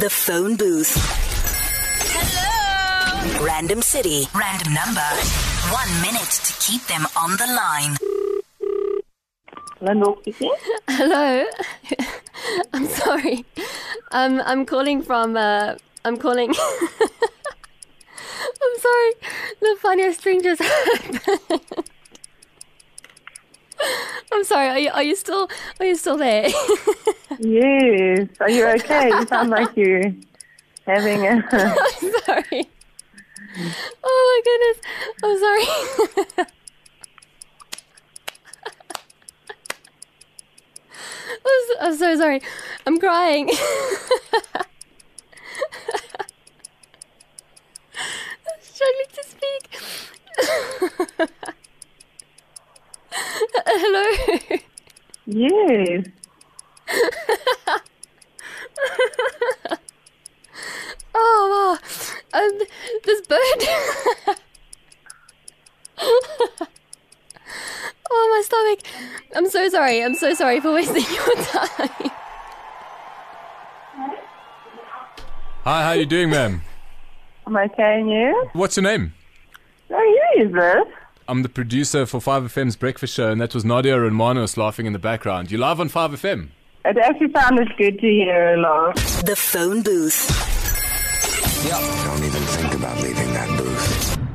The phone booth. Hello. Random city, random number. One minute to keep them on the line. Hello, speaking. Hello. I'm sorry. Um, I'm calling from. Uh, I'm calling. I'm sorry. The funniest thing just happened. I'm sorry. Are you, are you still Are you still there? Yes. Are you okay? You sound like you're having a. I'm sorry. Oh my goodness. I'm sorry. I'm so, I'm so sorry. I'm crying. I'm struggling to speak. Hello. Yes. Oh wow. Um, this bird. oh my stomach. I'm so sorry. I'm so sorry for wasting your time. Hi, how are you doing, ma'am? I'm okay, and you? What's your name? Oh, who is this? I'm the producer for 5FM's breakfast show, and that was Nadia Romanos laughing in the background. You live on 5FM? It actually sounded good to hear a laugh. The phone booth. Yeah. Don't even think about leaving that booth.